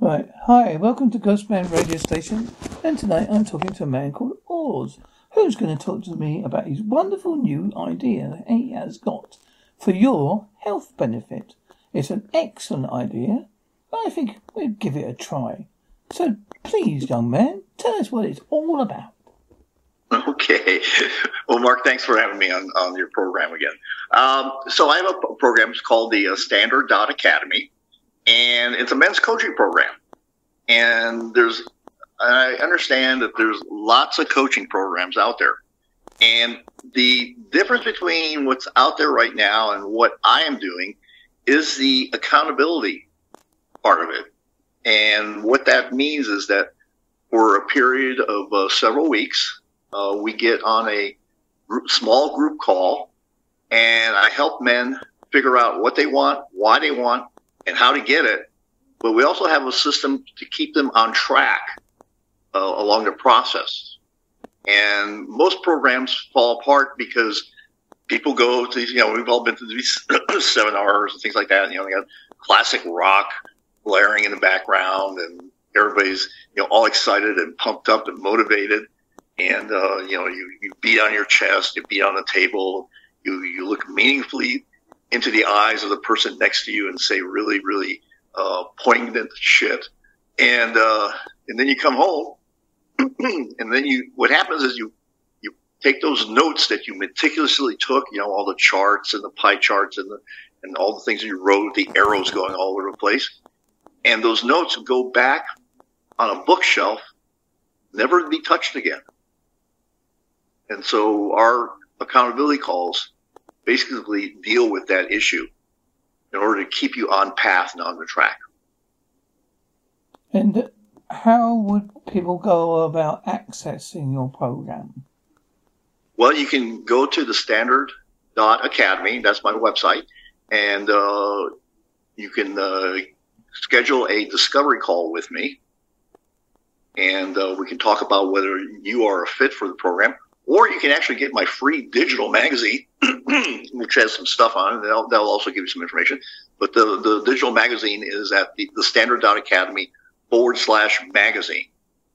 Right. Hi, welcome to Ghostman Radio Station. And tonight I'm talking to a man called Oz, who's going to talk to me about his wonderful new idea he has got for your health benefit. It's an excellent idea. I think we'll give it a try. So please, young man, tell us what it's all about. Okay. Well, Mark, thanks for having me on, on your program again. Um, so I have a program it's called the uh, Standard Dot Academy, and it's a men's coaching program. And there's, I understand that there's lots of coaching programs out there. And the difference between what's out there right now and what I am doing is the accountability part of it. And what that means is that for a period of uh, several weeks, uh, we get on a group, small group call and I help men figure out what they want, why they want, and how to get it. But we also have a system to keep them on track uh, along the process. And most programs fall apart because people go to, you know, we've all been to these seminars and things like that. You know, they got classic rock blaring in the background and everybody's, you know, all excited and pumped up and motivated. And, uh, you know, you, you beat on your chest, you beat on the table, you, you look meaningfully into the eyes of the person next to you and say really, really, uh, poignant shit. And, uh, and then you come home and then you, what happens is you, you take those notes that you meticulously took, you know, all the charts and the pie charts and the, and all the things that you wrote, the arrows going all over the place. And those notes go back on a bookshelf, never to be touched again. And so our accountability calls basically deal with that issue in order to keep you on path and on the track. And how would people go about accessing your program? Well, you can go to the standard dot academy. That's my website. And, uh, you can, uh, schedule a discovery call with me and, uh, we can talk about whether you are a fit for the program or you can actually get my free digital magazine, which has some stuff on it. That'll, that'll also give you some information. But the, the digital magazine is at the, the Standard Academy forward slash magazine.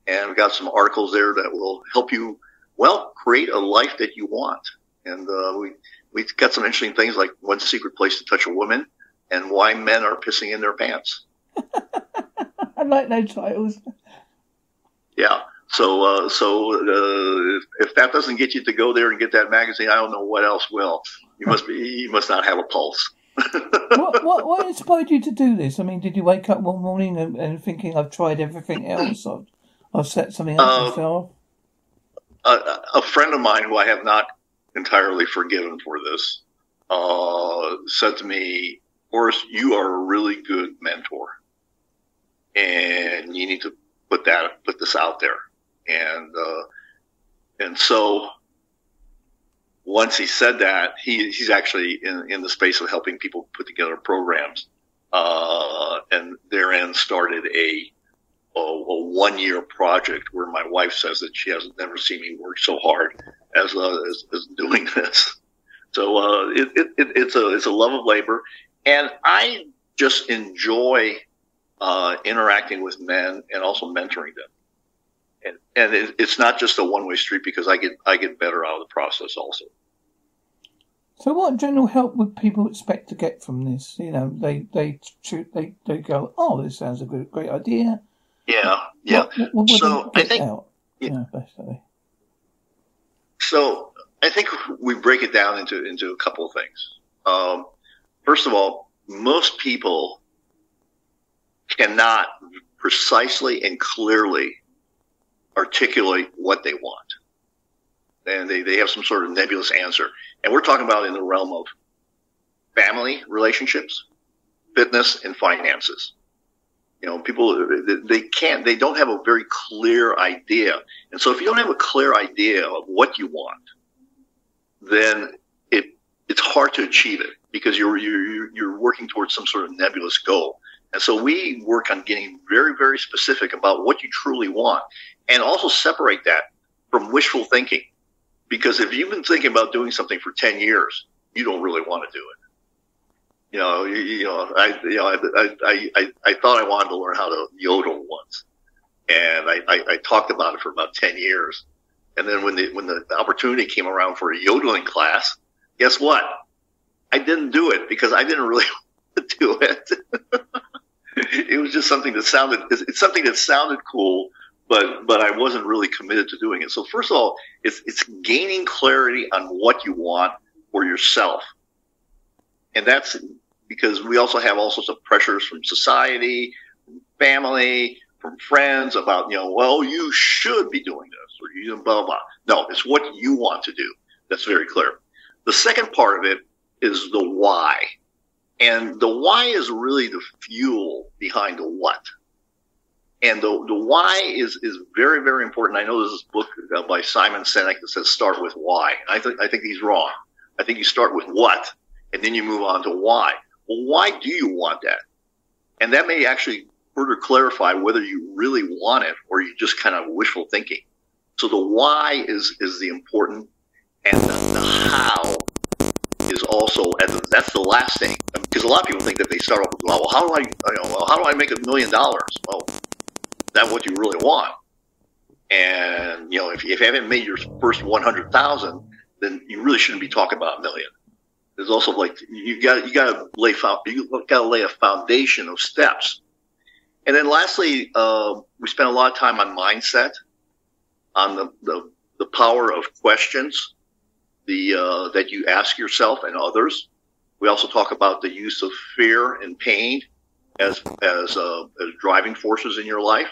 And we've got some articles there that will help you, well, create a life that you want. And uh, we, we've got some interesting things like one secret place to touch a woman and why men are pissing in their pants. I like those titles. Yeah. So, uh, so uh, if, if, that doesn't get you to go there and get that magazine, I don't know what else will. You must be, you must not have a pulse. what, what, what, inspired you to do this? I mean, did you wake up one morning and, and thinking I've tried everything else? I've, I've set something else uh, myself. A, a, friend of mine who I have not entirely forgiven for this uh, said to me, "Orest, you are a really good mentor, and you need to put that put this out there." And uh, and so once he said that, he, he's actually in, in the space of helping people put together programs, uh, and therein started a a, a one year project where my wife says that she hasn't never seen me work so hard as uh, as, as, doing this. So uh, it, it, it's a it's a love of labor, and I just enjoy uh, interacting with men and also mentoring them and, and it, it's not just a one way street because I get I get better out of the process also. So, what general help would people expect to get from this? You know, they they they they go, "Oh, this sounds a good, great idea." Yeah, yeah. What, what, what so I think, out? Yeah, basically. So I think we break it down into into a couple of things. Um, first of all, most people cannot precisely and clearly articulate what they want. And they, they have some sort of nebulous answer. And we're talking about in the realm of family relationships, fitness, and finances. You know, people, they can't, they don't have a very clear idea. And so if you don't have a clear idea of what you want, then it, it's hard to achieve it because you're, you're, you're working towards some sort of nebulous goal. And so we work on getting very, very specific about what you truly want and also separate that from wishful thinking. Because if you've been thinking about doing something for 10 years, you don't really want to do it. You know, you, you know, I, you know, I, I, I, I thought I wanted to learn how to yodel once and I, I, I talked about it for about 10 years. And then when the, when the opportunity came around for a yodeling class, guess what? I didn't do it because I didn't really want to do it. it was just something that sounded it's something that sounded cool, but but I wasn't really committed to doing it. So first of all, it's it's gaining clarity on what you want for yourself, and that's because we also have all sorts of pressures from society, from family, from friends about you know well you should be doing this or you blah blah. No, it's what you want to do. That's very clear. The second part of it is the why. And the why is really the fuel behind the what. And the, the why is, is very, very important. I know there's this book uh, by Simon Sinek that says start with why. I think, I think he's wrong. I think you start with what and then you move on to why. Well, why do you want that? And that may actually further clarify whether you really want it or you just kind of wishful thinking. So the why is, is the important and the, the how is also and that's the last thing because a lot of people think that they start off with well how do I you know well, how do I make a million dollars? Well that's what you really want. And you know if, if you haven't made your first 100,000 then you really shouldn't be talking about a million. There's also like you got you got to lay you got to lay a foundation of steps. And then lastly uh, we spend a lot of time on mindset on the, the the power of questions the uh, that you ask yourself and others. We also talk about the use of fear and pain as as, uh, as driving forces in your life,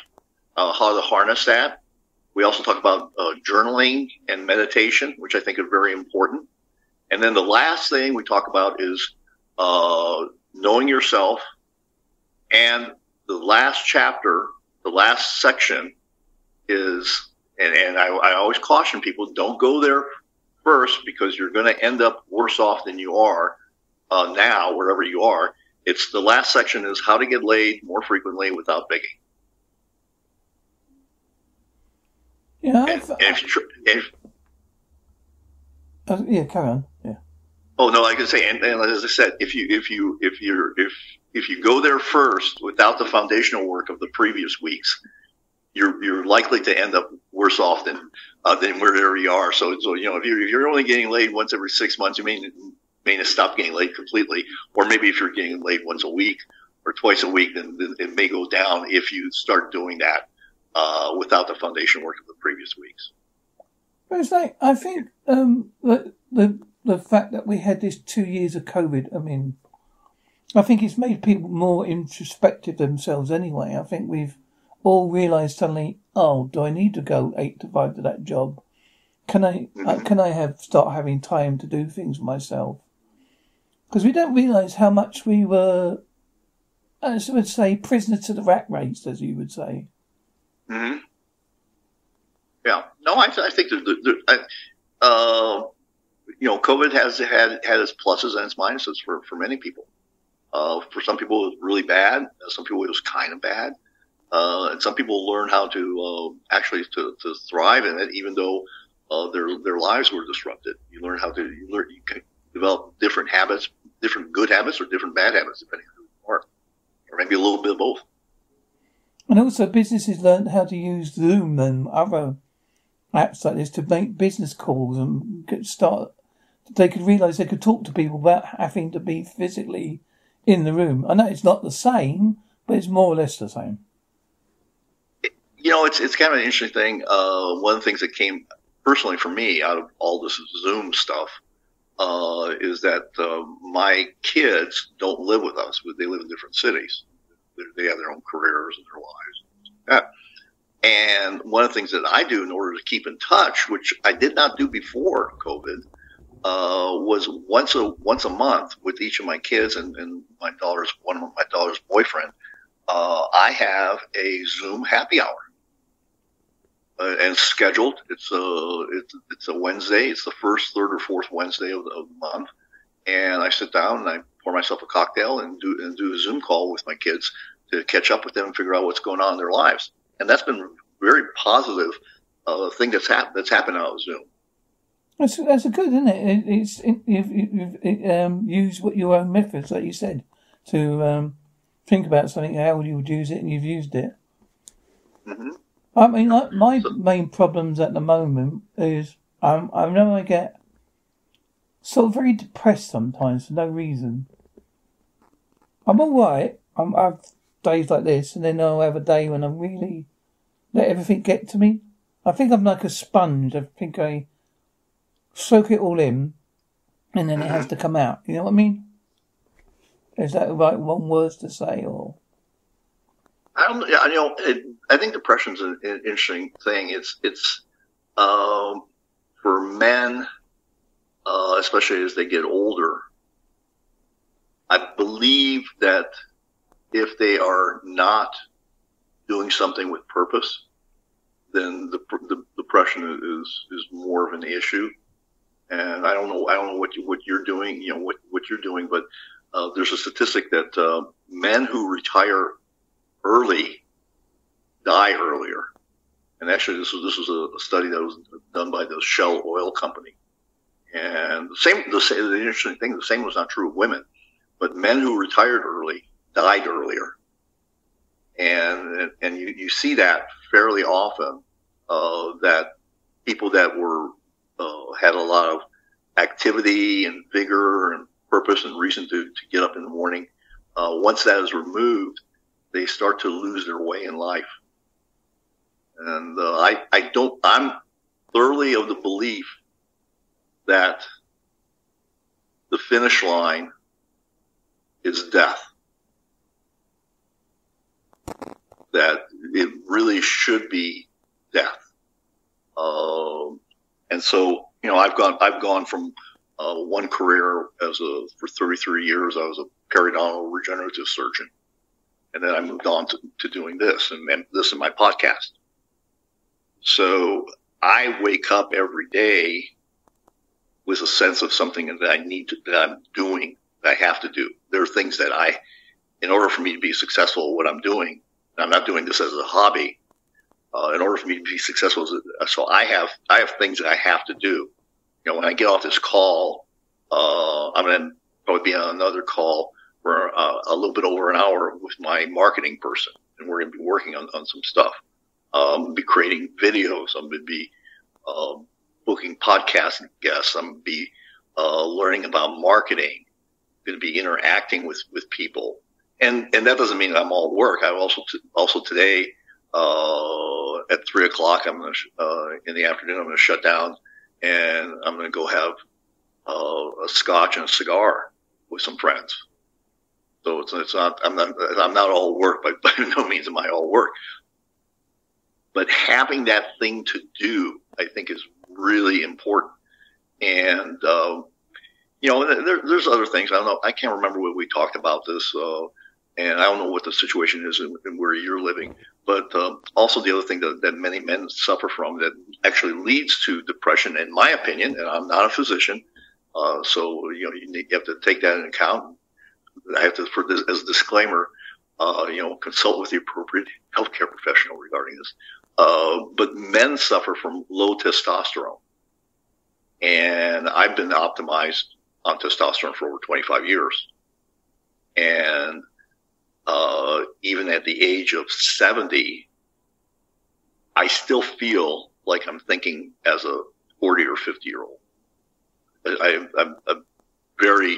uh, how to harness that. We also talk about uh, journaling and meditation, which I think are very important. And then the last thing we talk about is uh, knowing yourself. And the last chapter, the last section is, and, and I, I always caution people, don't go there first because you're going to end up worse off than you are uh, now, wherever you are. It's the last section is how to get laid more frequently without begging. Yeah. And, and if, if, uh, yeah, carry on. Yeah. Oh no, like I can say, and, and, as I said, if you if you if you're if if you go there first without the foundational work of the previous weeks, you're you're likely to end up worse off than uh, than wherever you are. So so you know if you're if you're only getting laid once every six months, you may may stop getting laid completely, or maybe if you're getting laid once a week or twice a week, then, then it may go down if you start doing that uh, without the foundation work of the previous weeks. But it's like I think um, the the the fact that we had this two years of COVID. I mean, I think it's made people more introspective themselves. Anyway, I think we've all realised suddenly, oh, do I need to go eight to five to that job? Can I uh, can I have start having time to do things myself? Because we don't realise how much we were, as I would say, prisoners to the rat race, as you would say. Hmm. Yeah. No, I, I think that, uh, you know, COVID has had had its pluses and its minuses for for many people. Uh, for some people, it was really bad. Some people, it was kind of bad. Uh, and some people learn how to uh, actually to, to thrive in it, even though uh, their their lives were disrupted. You learn how to you learn you can develop different habits, different good habits or different bad habits, depending on who you are, or maybe a little bit of both. And also, businesses learn how to use Zoom and other apps like this to make business calls and start they could realize they could talk to people without having to be physically in the room. I know it's not the same, but it's more or less the same. You know, it's it's kind of an interesting thing. Uh, one of the things that came personally for me out of all this Zoom stuff uh, is that uh, my kids don't live with us; they live in different cities. They have their own careers and their lives. And one of the things that I do in order to keep in touch, which I did not do before COVID, uh, was once a once a month with each of my kids and, and my daughter's one of my daughter's boyfriend. Uh, I have a Zoom happy hour, uh, and scheduled. It's a it's, it's a Wednesday. It's the first, third, or fourth Wednesday of the, of the month, and I sit down and I pour myself a cocktail and do and do a Zoom call with my kids to catch up with them and figure out what's going on in their lives. And that's been a very positive uh, thing that's happened that's happened out of Zoom. That's that's a good, isn't it? it it's it, you've, you've it, um, used what your own methods, like you said, to um, think about something how you would use it, and you've used it. Mm-hmm. I mean, my main problems at the moment is um, I know I get sort of very depressed sometimes for no reason. I'm all right. I'm, I have days like this, and then I'll have a day when I really let everything get to me. I think I'm like a sponge. I think I soak it all in, and then it has to come out. You know what I mean? Is that the right one words to say, or? I don't. You know, it, I think depression's an, an interesting thing. It's it's um, for men, uh, especially as they get older. I believe that if they are not doing something with purpose, then the, the depression is is more of an issue and I don't know I don't know what you, what you're doing, you know what what you're doing, but uh, there's a statistic that uh, men who retire early die earlier. And actually, this was this was a, study that was done by the Shell Oil Company. And the same, the, the interesting thing, the same was not true of women, but men who retired early died earlier. And and you, you see that fairly often uh, that people that were uh, had a lot of activity and vigor and purpose and reason to, to get up in the morning. Uh, once that is removed, they start to lose their way in life. And uh, I, I don't, I'm thoroughly of the belief that the finish line is death. That it really should be death. Um, and so, you know, I've gone, I've gone from uh, one career as a, for 33 years, I was a periodontal regenerative surgeon. And then I moved on to, to doing this and, and this is my podcast. So I wake up every day with a sense of something that I need to, that I'm doing, that I have to do. There are things that I, in order for me to be successful at what I'm doing, I'm not doing this as a hobby uh, in order for me to be successful. So I have I have things that I have to do. You know, when I get off this call, uh, I'm going to probably be on another call for uh, a little bit over an hour with my marketing person, and we're going to be working on, on some stuff. I'm Um, be creating videos. I'm going to be um, booking podcast guests. I'm going to be uh, learning about marketing. I'm going to be interacting with with people, and and that doesn't mean I'm all work. I also t- also today uh, at three o'clock, I'm going to, uh, in the afternoon, I'm going to shut down and I'm going to go have uh, a scotch and a cigar with some friends. So it's, it's not, I'm not, I'm not all work, but by no means am I all work. But having that thing to do, I think is really important. And, uh, you know, there, there's other things. I don't know. I can't remember what we talked about this. Uh, and I don't know what the situation is in, in where you're living, but um, also the other thing that, that many men suffer from that actually leads to depression, in my opinion, and I'm not a physician, uh, so you know you, need, you, have to take that into account. I have to, for this as a disclaimer, uh, you know, consult with the appropriate healthcare professional regarding this. Uh, but men suffer from low testosterone, and I've been optimized on testosterone for over 25 years, and uh, even at the age of 70, I still feel like I'm thinking as a 40 or 50 year old. I, I'm very,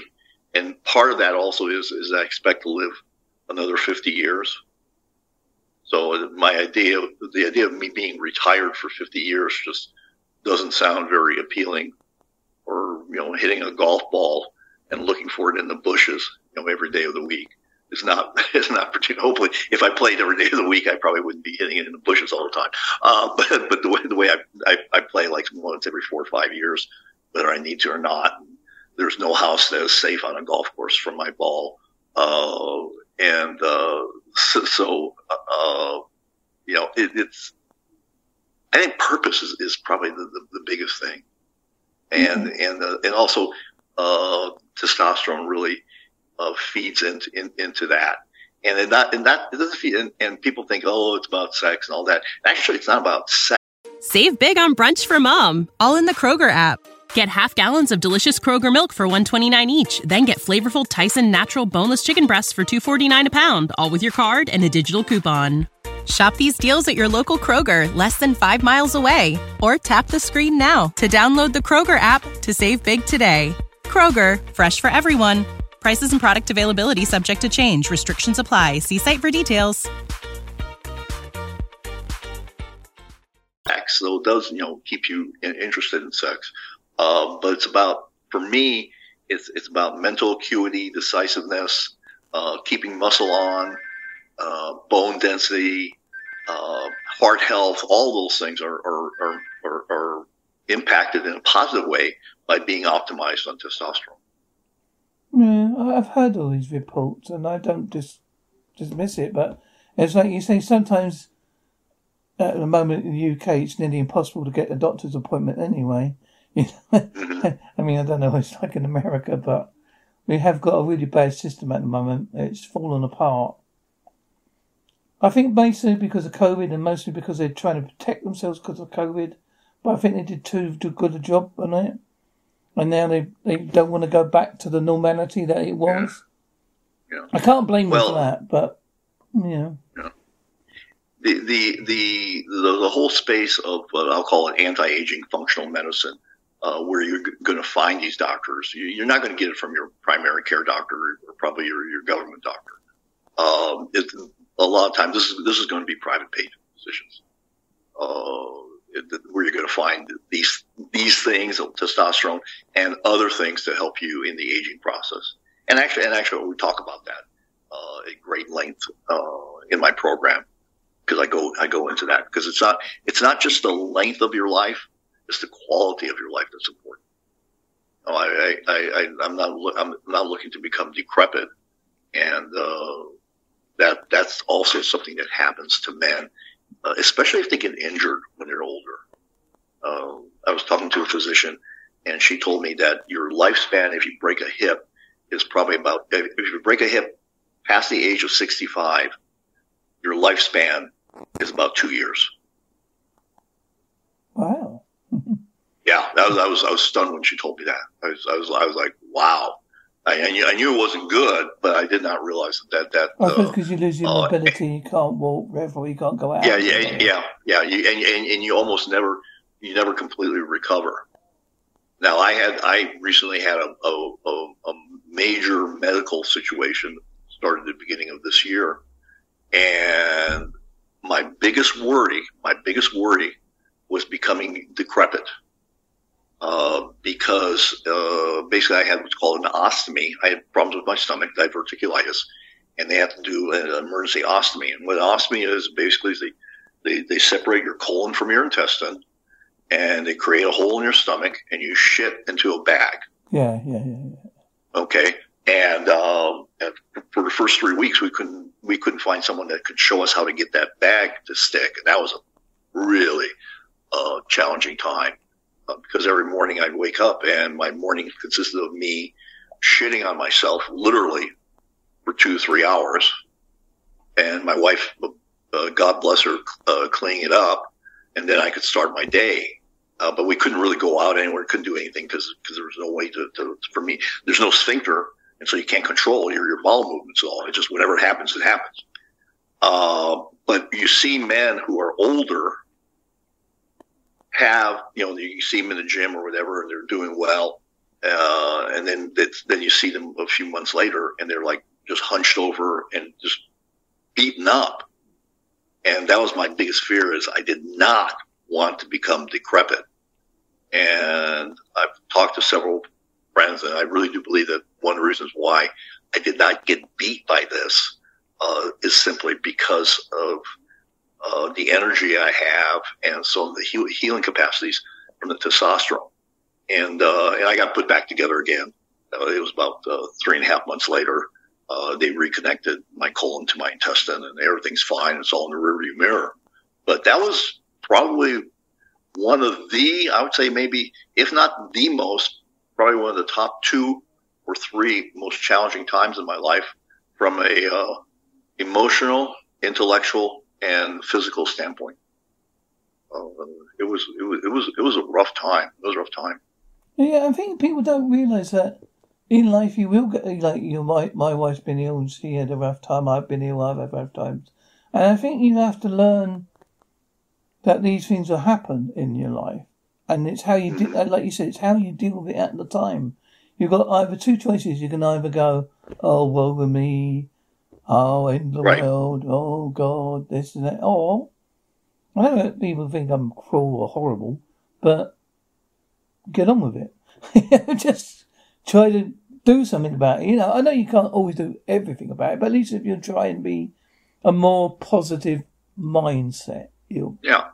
and part of that also is is I expect to live another 50 years. So my idea, the idea of me being retired for 50 years, just doesn't sound very appealing. Or you know, hitting a golf ball and looking for it in the bushes, you know, every day of the week is not is not particular. Hopefully, if I played every day of the week, I probably wouldn't be hitting it in the bushes all the time. Uh, but but the way the way I, I, I play like once every four or five years, whether I need to or not. There's no house that is safe on a golf course from my ball, uh, and uh, so, so uh, you know it, it's. I think purpose is, is probably the, the, the biggest thing, and mm-hmm. and uh, and also uh, testosterone really uh, feeds into in, into that. And it not and that it doesn't feed and, and people think, oh, it's about sex and all that. Actually, it's not about sex. Save big on brunch for mom, all in the Kroger app. Get half gallons of delicious Kroger milk for 129 each, then get flavorful Tyson natural boneless chicken breasts for 249 a pound, all with your card and a digital coupon. Shop these deals at your local Kroger, less than 5 miles away, or tap the screen now to download the Kroger app to save big today. Kroger, fresh for everyone. Prices and product availability subject to change. Restrictions apply. See site for details. Sex, though, does you know keep you interested in sex, uh, but it's about for me, it's it's about mental acuity, decisiveness, uh, keeping muscle on, uh, bone density, uh, heart health. All those things are are, are are, are impacted in a positive way by being optimized on testosterone. Yeah, I've heard all these reports, and I don't dis- dismiss it. But it's like you say, sometimes at the moment in the UK, it's nearly impossible to get a doctor's appointment anyway. You know? Mm-hmm. I mean, I don't know what it's like in America, but we have got a really bad system at the moment. It's fallen apart. I think basically because of COVID and mostly because they're trying to protect themselves because of COVID. But I think they did too good a job on it and now they, they don't want to go back to the normality that it was. Yeah. yeah. I can't blame well, them for that, but yeah. yeah. The, the the the the whole space of what I'll call it anti-aging functional medicine, uh, where you're g- going to find these doctors. You, are not going to get it from your primary care doctor or probably your, your government doctor. Um, it, a lot of times, this is this is going to be private paid physicians. Uh, where you're going to find these these things, testosterone, and other things to help you in the aging process. And actually, and actually, we talk about that uh, at great length uh, in my program because I go I go into that because it's not it's not just the length of your life, it's the quality of your life that's important. Oh, I, I, I, I'm not I'm not looking to become decrepit, and uh, that that's also something that happens to men uh, especially if they get injured when they're older. Uh, I was talking to a physician, and she told me that your lifespan, if you break a hip, is probably about if you break a hip past the age of 65, your lifespan is about two years. Wow. Yeah, that was I was I was stunned when she told me that. I was I was I was like, wow. I, I, knew, I knew it wasn't good, but I did not realize that that. I suppose because uh, you lose your uh, mobility, you can't walk, therefore you can't go out. Yeah, yeah, yeah, yeah. You, and, and and you almost never you never completely recover. Now, I had I recently had a a, a, a major medical situation started at the beginning of this year, and my biggest worry, my biggest worry, was becoming decrepit uh, because uh, basically I had what's called an ostomy. I had problems with my stomach, diverticulitis, and they have to do an emergency ostomy. And what an ostomy is basically is they, they, they separate your colon from your intestine, and they create a hole in your stomach, and you shit into a bag. Yeah, yeah, yeah. yeah. Okay, and, um, and for the first three weeks, we couldn't we couldn't find someone that could show us how to get that bag to stick, and that was a really uh, challenging time because every morning I'd wake up and my morning consisted of me shitting on myself literally for two, three hours. And my wife, uh, God bless her, uh, cleaning it up. And then I could start my day. Uh, but we couldn't really go out anywhere, couldn't do anything because there was no way to, to, for me, there's no sphincter. And so you can't control your, your bowel movements at all. It just, whatever happens, it happens. Uh, but you see men who are older have, you know, you see them in the gym or whatever, and they're doing well. uh, and then then you see them a few months later, and they're like just hunched over and just beaten up. And that was my biggest fear: is I did not want to become decrepit. And I've talked to several friends, and I really do believe that one of the reasons why I did not get beat by this uh, is simply because of uh, the energy I have and of the heal- healing capacities from the testosterone. And, uh, and I got put back together again. Uh, it was about uh, three and a half months later. Uh, they reconnected my colon to my intestine and everything's fine. It's all in the rearview mirror. But that was probably one of the, I would say maybe, if not the most, probably one of the top two or three most challenging times in my life from a uh, emotional, intellectual, and physical standpoint. Uh, it was it was it was it was a rough time. It was a rough time. Yeah, I think people don't realise that in life you will get like you. My my wife's been ill and she had a rough time. I've been ill. I've had rough times, and I think you have to learn that these things will happen in your life, and it's how you de- like you said, it's how you deal with it at the time. You've got either two choices. You can either go, "Oh, woe with me," "Oh, in the right. world," "Oh God," this and that, or I know that people think I'm cruel or horrible, but get on with it. Just try to do something about it. You know, I know you can't always do everything about it, but at least if you try and be a more positive mindset, you yeah.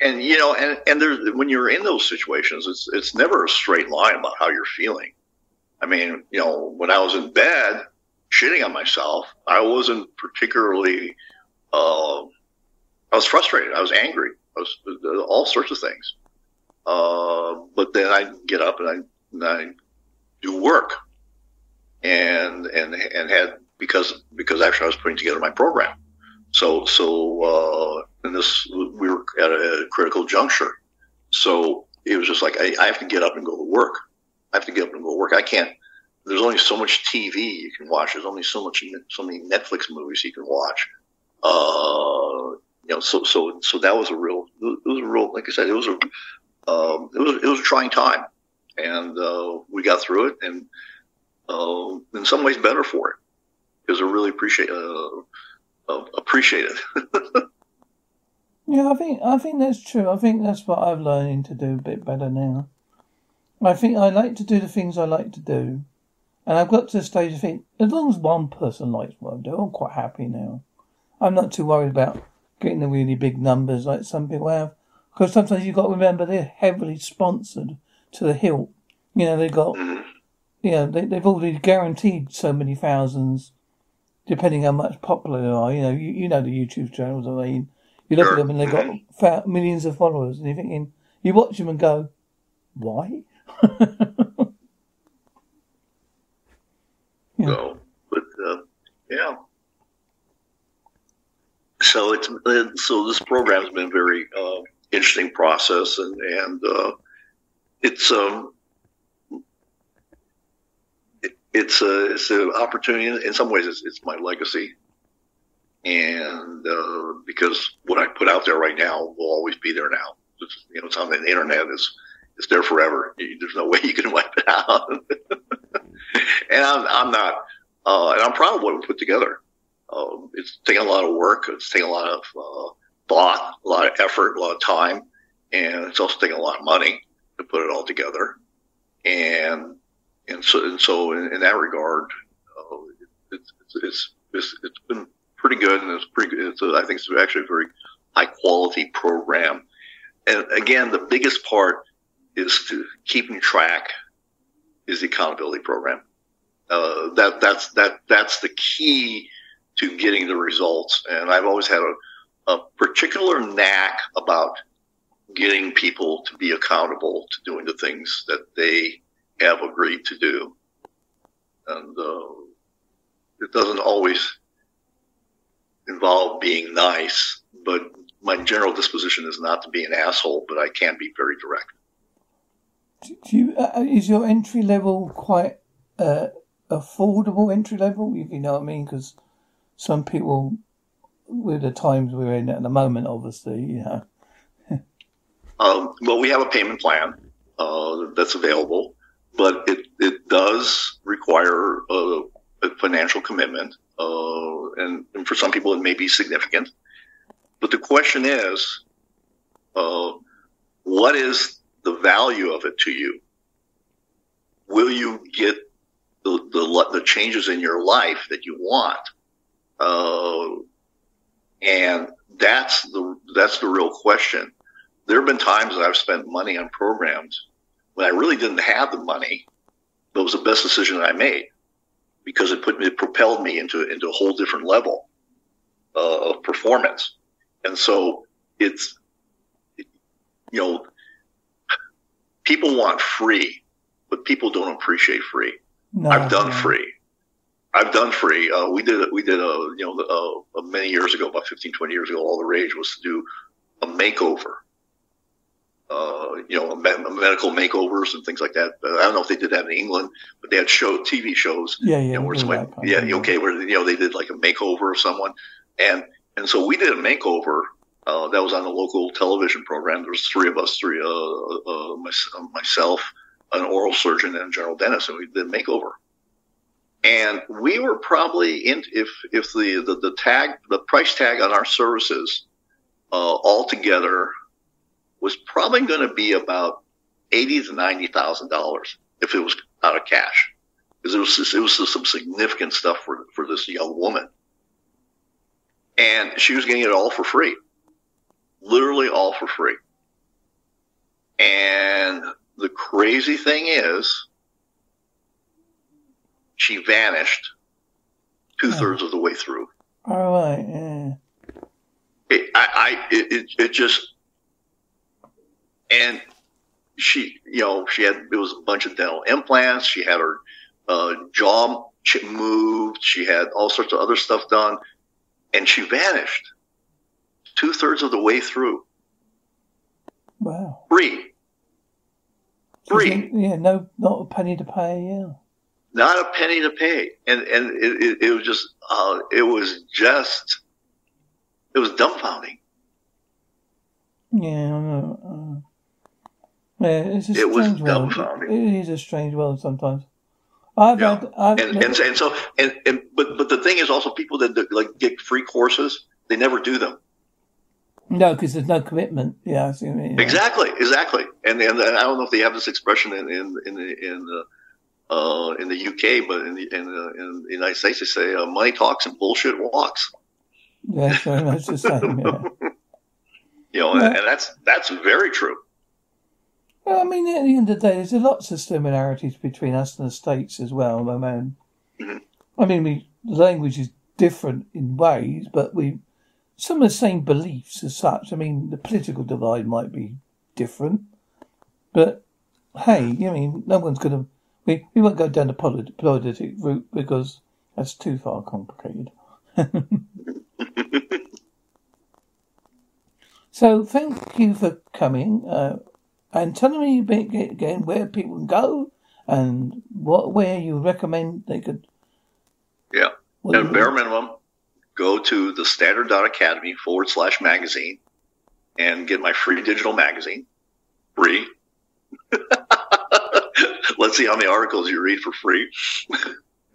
And you know, and and there's when you're in those situations, it's it's never a straight line about how you're feeling. I mean, you know, when I was in bed shitting on myself, I wasn't particularly. Uh, I was frustrated. I was angry. I was uh, all sorts of things. Uh, but then I get up and I, and I do work and, and, and had, because, because actually I was putting together my program. So, so, uh, and this, we were at a critical juncture. So it was just like, I, I have to get up and go to work. I have to get up and go to work. I can't, there's only so much TV you can watch. There's only so much, so many Netflix movies you can watch. Uh, you know, so, so, so that was a real, it was a real, like I said, it was a, um, it was it was a trying time, and uh, we got through it, and uh, in some ways better for it because I really appreciate uh, uh appreciate it. yeah, I think I think that's true. I think that's what I'm learning to do a bit better now. I think I like to do the things I like to do, and I've got to the stage of think as long as one person likes what I do, I'm quite happy now. I'm not too worried about getting the really big numbers like some people have. Because sometimes you've got to remember they're heavily sponsored to the hilt. You know, they've got, mm-hmm. you know, they, they've already guaranteed so many thousands, depending how much popular they are. You know, you, you know the YouTube channels, I mean. You look at them and they've got mm-hmm. millions of followers, and you're thinking, you watch them and go, why? yeah. So, but, uh, yeah. So it's so this program's been very uh, interesting process, and and uh, it's um it, it's a it's an opportunity. In some ways, it's, it's my legacy, and uh, because what I put out there right now will always be there now. It's, you know, it's on the internet. It's it's there forever. There's no way you can wipe it out. and I'm, I'm not, uh, and I'm proud of what we put together. Um, it's taken a lot of work. It's taken a lot of uh, thought, a lot of effort, a lot of time, and it's also taken a lot of money to put it all together. And and so and so in, in that regard, uh, it's, it's, it's it's been pretty good, and it's pretty good. It's a, I think it's actually a very high quality program. And again, the biggest part is to keeping track is the accountability program. Uh, that that's that that's the key to getting the results. And I've always had a a particular knack about getting people to be accountable to doing the things that they have agreed to do. And uh, it doesn't always involve being nice, but my general disposition is not to be an asshole, but I can be very direct. Do you, uh, is your entry level quite uh, affordable entry level, if you know what I mean? Because some people with the times we're in at the moment, obviously, you know. um, well, we have a payment plan uh, that's available. but it, it does require a, a financial commitment. Uh, and, and, for some people, it may be significant. But the question is, uh, what is the value of it to you? Will you get the, the, the changes in your life that you want? Uh, and that's the, that's the real question. There have been times that I've spent money on programs when I really didn't have the money, but it was the best decision I made because it put me, it propelled me into, into a whole different level uh, of performance. And so it's, you know, people want free, but people don't appreciate free. No, I've done no. free. I've done free. Uh, we did we did a you know uh, many years ago, about 15, 20 years ago. All the rage was to do a makeover. Uh, you know, medical makeovers and things like that. I don't know if they did that in England, but they had show TV shows. Yeah, yeah, you know, where somebody, yeah, okay, where you know they did like a makeover of someone, and and so we did a makeover uh, that was on a local television program. There was three of us, three, uh, uh, my, myself, an oral surgeon, and a general dentist, and we did a makeover. And we were probably in if if the the, the tag the price tag on our services uh, altogether was probably going to be about eighty to ninety thousand dollars if it was out of cash because it was it was some significant stuff for for this young woman, and she was getting it all for free, literally all for free. And the crazy thing is, she vanished two thirds of the way through. All right. Yeah. It, I, I, it, it, it just, and she, you know, she had, it was a bunch of dental implants. She had her uh, jaw moved. She had all sorts of other stuff done and she vanished two thirds of the way through. Wow. Free. Free. Yeah, no, not a penny to pay. Yeah not a penny to pay. And, and it, it, it was just, uh, it was just, it was dumbfounding. Yeah, uh, yeah, it's a it was world. dumbfounding. It is a strange world sometimes. I've yeah. had, I've and, and, and, so, and, and, but, but the thing is also people that, that like get free courses, they never do them. No, because there's no commitment. Yeah, I mean, exactly, exactly. And, and I don't know if they have this expression in in in, in the uh, in the UK, but in the, in the, in the United States, they say uh, money talks and bullshit walks. That's very much the same. Yeah. you know, yeah. and, and that's that's very true. Well, I mean, at the end of the day, there's lots of similarities between us and the states as well. I mean, mm-hmm. I mean, we, the language is different in ways, but we some of the same beliefs as such. I mean, the political divide might be different, but hey, I mean, no one's going to we, we won't go down the politic route because that's too far complicated. so thank you for coming uh, and telling me again where people can go and what where you recommend they could. Yeah, at bare minimum, go to the Standard Academy forward slash magazine and get my free digital magazine, free. let's see how many articles you read for free.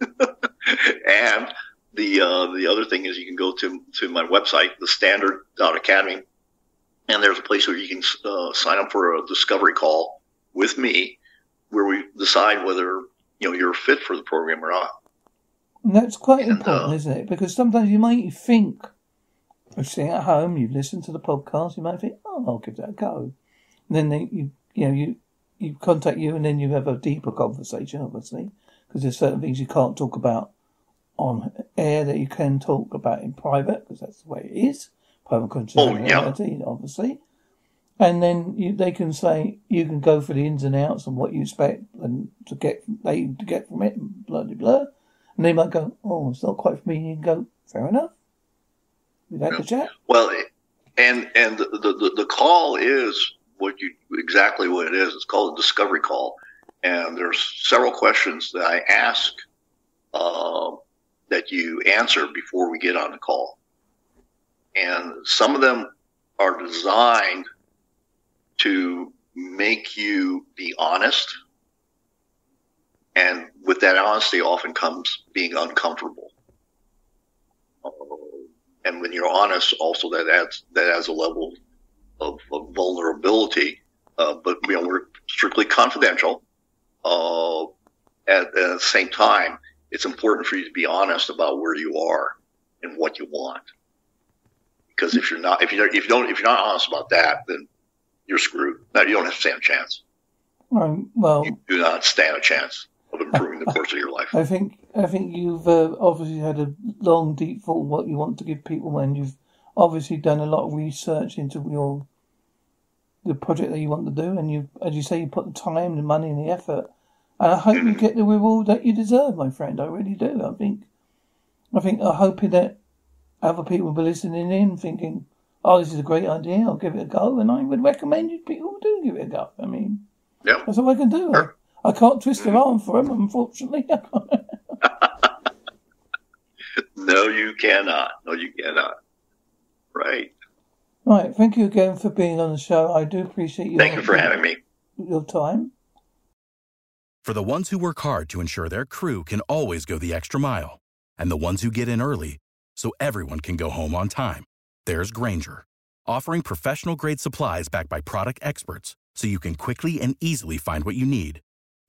and the uh, the other thing is you can go to to my website, the Standard Academy, and there's a place where you can uh, sign up for a discovery call with me, where we decide whether you know you're fit for the program or not. And that's quite important, isn't it? Because sometimes you might think, of sitting at home, you've listened to the podcast, you might think, oh, I'll give that a go. And then they, you, you know, you you contact you and then you have a deeper conversation, obviously, because there's certain things you can't talk about on air that you can talk about in private, because that's the way it is. Private confidentiality, oh, yeah. obviously. And then you, they can say you can go for the ins and outs and what you expect and to get they to get from it, blah blah blah. And they might go, "Oh, it's not quite for me." You can go, "Fair enough." We've had yeah. the chat. Well, and and the, the the call is what you exactly what it is. It's called a discovery call, and there's several questions that I ask uh, that you answer before we get on the call, and some of them are designed to make you be honest And with that honesty often comes being uncomfortable. And when you're honest, also that adds that adds a level of, of vulnerability. Uh, but you know, we're strictly confidential. Uh, at, at, the same time, it's important for you to be honest about where you are and what you want. Because if you're not, if you if you don't, if you're not honest about that, then you're screwed. Now you don't have to stand a chance. Um, well, you do not stand a chance of improving the course of your life. I think I think you've uh, obviously had a long, deep thought what you want to give people, and you've obviously done a lot of research into your the project that you want to do, and you, as you say, you put the time, the money, and the effort. And I hope you get the reward that you deserve, my friend. I really do. I think, I think, I'm hoping that other people will be listening in, thinking, "Oh, this is a great idea. I'll give it a go." And I would recommend you people do give it a go. I mean, yeah, that's all I can do. Sure. I, I, can't twist their arm for him, unfortunately. no, you cannot. No, you cannot. Right. Right. Thank you again for being on the show. I do appreciate you. Thank you for having me. Your time. For the ones who work hard to ensure their crew can always go the extra mile, and the ones who get in early so everyone can go home on time, there's Grainger, offering professional grade supplies backed by product experts so you can quickly and easily find what you need.